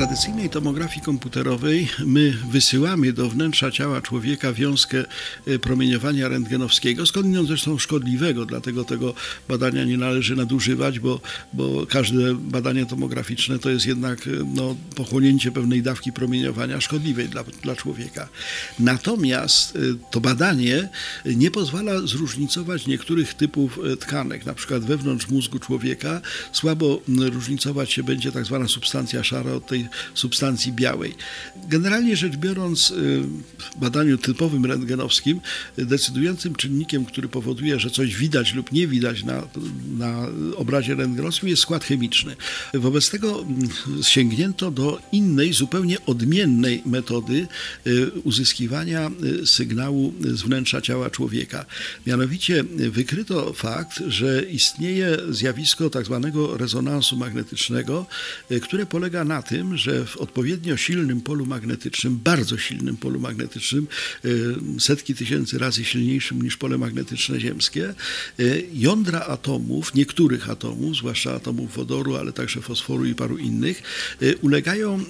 Tradycyjnej tomografii komputerowej my wysyłamy do wnętrza ciała człowieka wiązkę e, promieniowania rentgenowskiego, skądinąd zresztą szkodliwego, dlatego tego badania nie należy nadużywać, bo, bo każde badanie tomograficzne to jest jednak e, no, pochłonięcie pewnej dawki promieniowania szkodliwej dla, dla człowieka. Natomiast e, to badanie nie pozwala zróżnicować niektórych typów tkanek, na przykład wewnątrz mózgu człowieka słabo różnicować się będzie tak zwana substancja szara od tej substancji białej. Generalnie rzecz biorąc, y, w badaniu typowym rentgenowskim decydującym czynnikiem, który powoduje, że coś widać lub nie widać na, na obrazie rentgenowskim jest skład chemiczny. Wobec tego mm, sięgnięto do innej, zupełnie odmiennej metody y, uzyskiwania y, sygnału z wnętrza ciała człowieka. Mianowicie wykryto fakt, że istnieje zjawisko tak zwanego rezonansu magnetycznego, które polega na tym, że w odpowiednio silnym polu magnetycznym, bardzo silnym polu magnetycznym, setki tysięcy razy silniejszym niż pole magnetyczne ziemskie, jądra atomów, niektórych atomów, zwłaszcza atomów wodoru, ale także fosforu i paru innych, y, ulegają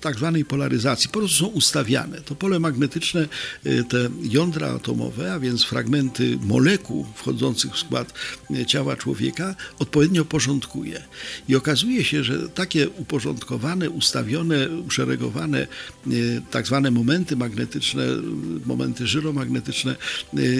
tak zwanej polaryzacji, po prostu są ustawiane. To pole magnetyczne, te jądra atomowe, a więc fragmenty molekuł wchodzących w skład ciała człowieka, odpowiednio porządkuje. I okazuje się, że takie uporządkowane ustawione, uszeregowane tak zwane momenty magnetyczne, momenty żyromagnetyczne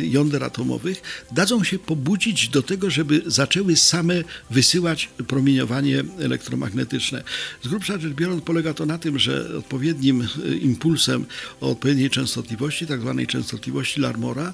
jąder atomowych dadzą się pobudzić do tego, żeby zaczęły same wysyłać promieniowanie elektromagnetyczne. Z grubsza rzecz biorąc polega to na tym, że odpowiednim e, impulsem o odpowiedniej częstotliwości, tak zwanej częstotliwości Larmora,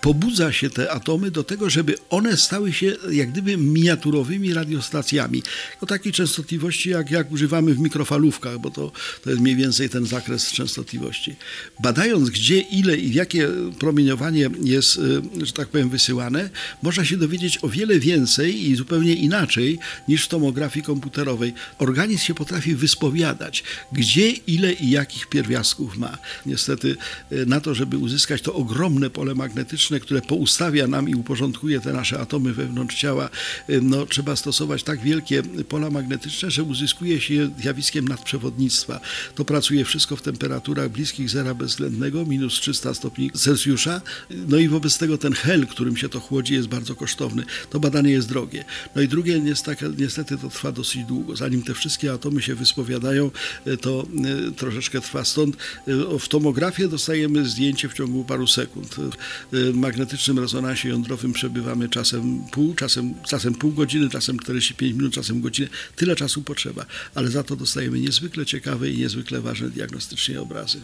pobudza się te atomy do tego, żeby one stały się jak gdyby miniaturowymi radiostacjami. O takiej częstotliwości, jak, jak używamy w mikrofalówkach, bo to, to jest mniej więcej ten zakres częstotliwości. Badając, gdzie, ile i jakie promieniowanie jest, y, że tak powiem, wysyłane, można się dowiedzieć o wiele więcej i zupełnie inaczej niż w tomografii komputerowej. Organizm się potrafi wyspowiadać, gdzie, ile i jakich pierwiastków ma. Niestety y, na to, żeby uzyskać to ogromne pole magnetyczne, które poustawia nam i uporządkuje te nasze atomy wewnątrz ciała, y, no, trzeba stosować tak wielkie pola magnetyczne, że uzyskuje się zjawiskiem nadprzewodnictwa. To pracuje wszystko w temperaturach bliskich zera bezwzględnego, minus 300 stopni Celsjusza. No i wobec tego ten hel, którym się to chłodzi, jest bardzo kosztowny. To badanie jest drogie. No i drugie, niestety to trwa dosyć długo. Zanim te wszystkie atomy się wyspowiadają, y, to y, troszeczkę trwa. Stąd w tomografię dostajemy zdjęcie w ciągu paru sekund magnetycznym rezonansie jądrowym przebywamy czasem pół, czasem, czasem pół godziny, czasem 45 minut, czasem godzinę. Tyle czasu potrzeba, ale za to dostajemy niezwykle ciekawe i niezwykle ważne diagnostycznie obrazy.